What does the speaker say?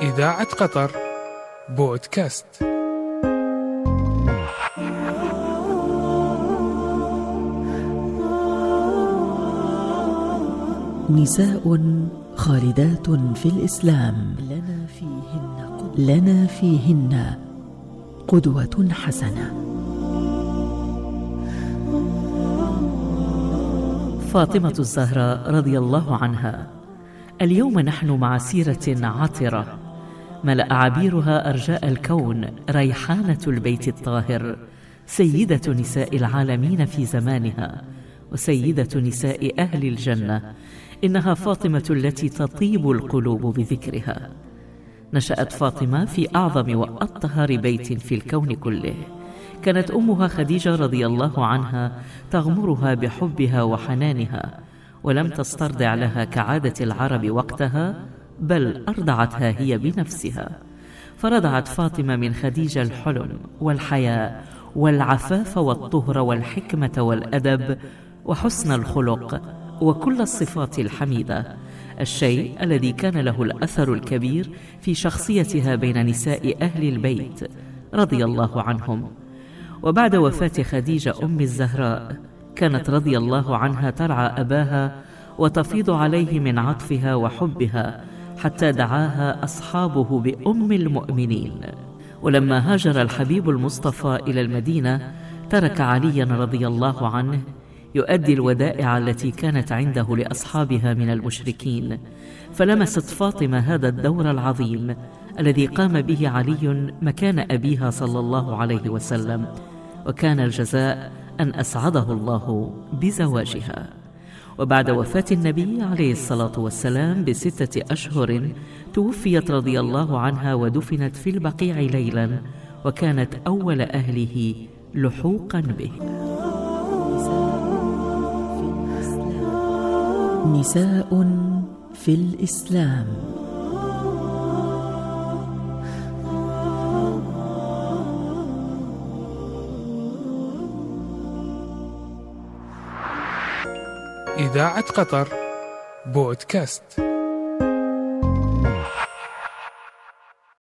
إذاعة قطر بودكاست. نساء خالدات في الإسلام. لنا فيهن قدوة, لنا فيهن قدوة حسنة. فاطمة الزهراء رضي الله عنها. اليوم نحن مع سيرة عطرة ملأ عبيرها أرجاء الكون ريحانة البيت الطاهر سيدة نساء العالمين في زمانها وسيدة نساء أهل الجنة إنها فاطمة التي تطيب القلوب بذكرها. نشأت فاطمة في أعظم وأطهر بيت في الكون كله. كانت أمها خديجة رضي الله عنها تغمرها بحبها وحنانها ولم تسترضع لها كعادة العرب وقتها بل أرضعتها هي بنفسها. فرضعت فاطمة من خديجة الحلم والحياء والعفاف والطهر والحكمة والأدب وحسن الخلق وكل الصفات الحميدة. الشيء الذي كان له الأثر الكبير في شخصيتها بين نساء أهل البيت رضي الله عنهم. وبعد وفاة خديجة أم الزهراء كانت رضي الله عنها ترعى أباها وتفيض عليه من عطفها وحبها حتى دعاها أصحابه بأم المؤمنين. ولما هاجر الحبيب المصطفى إلى المدينة ترك عليا رضي الله عنه يؤدي الودائع التي كانت عنده لأصحابها من المشركين. فلمست فاطمة هذا الدور العظيم الذي قام به علي مكان أبيها صلى الله عليه وسلم. وكان الجزاء أن أسعده الله بزواجها. وبعد وفاة النبي عليه الصلاة والسلام بستة أشهر توفيت رضي الله عنها ودفنت في البقيع ليلا وكانت أول أهله لحوقا به. نساء في الإسلام. إذاعة قطر بودكاست.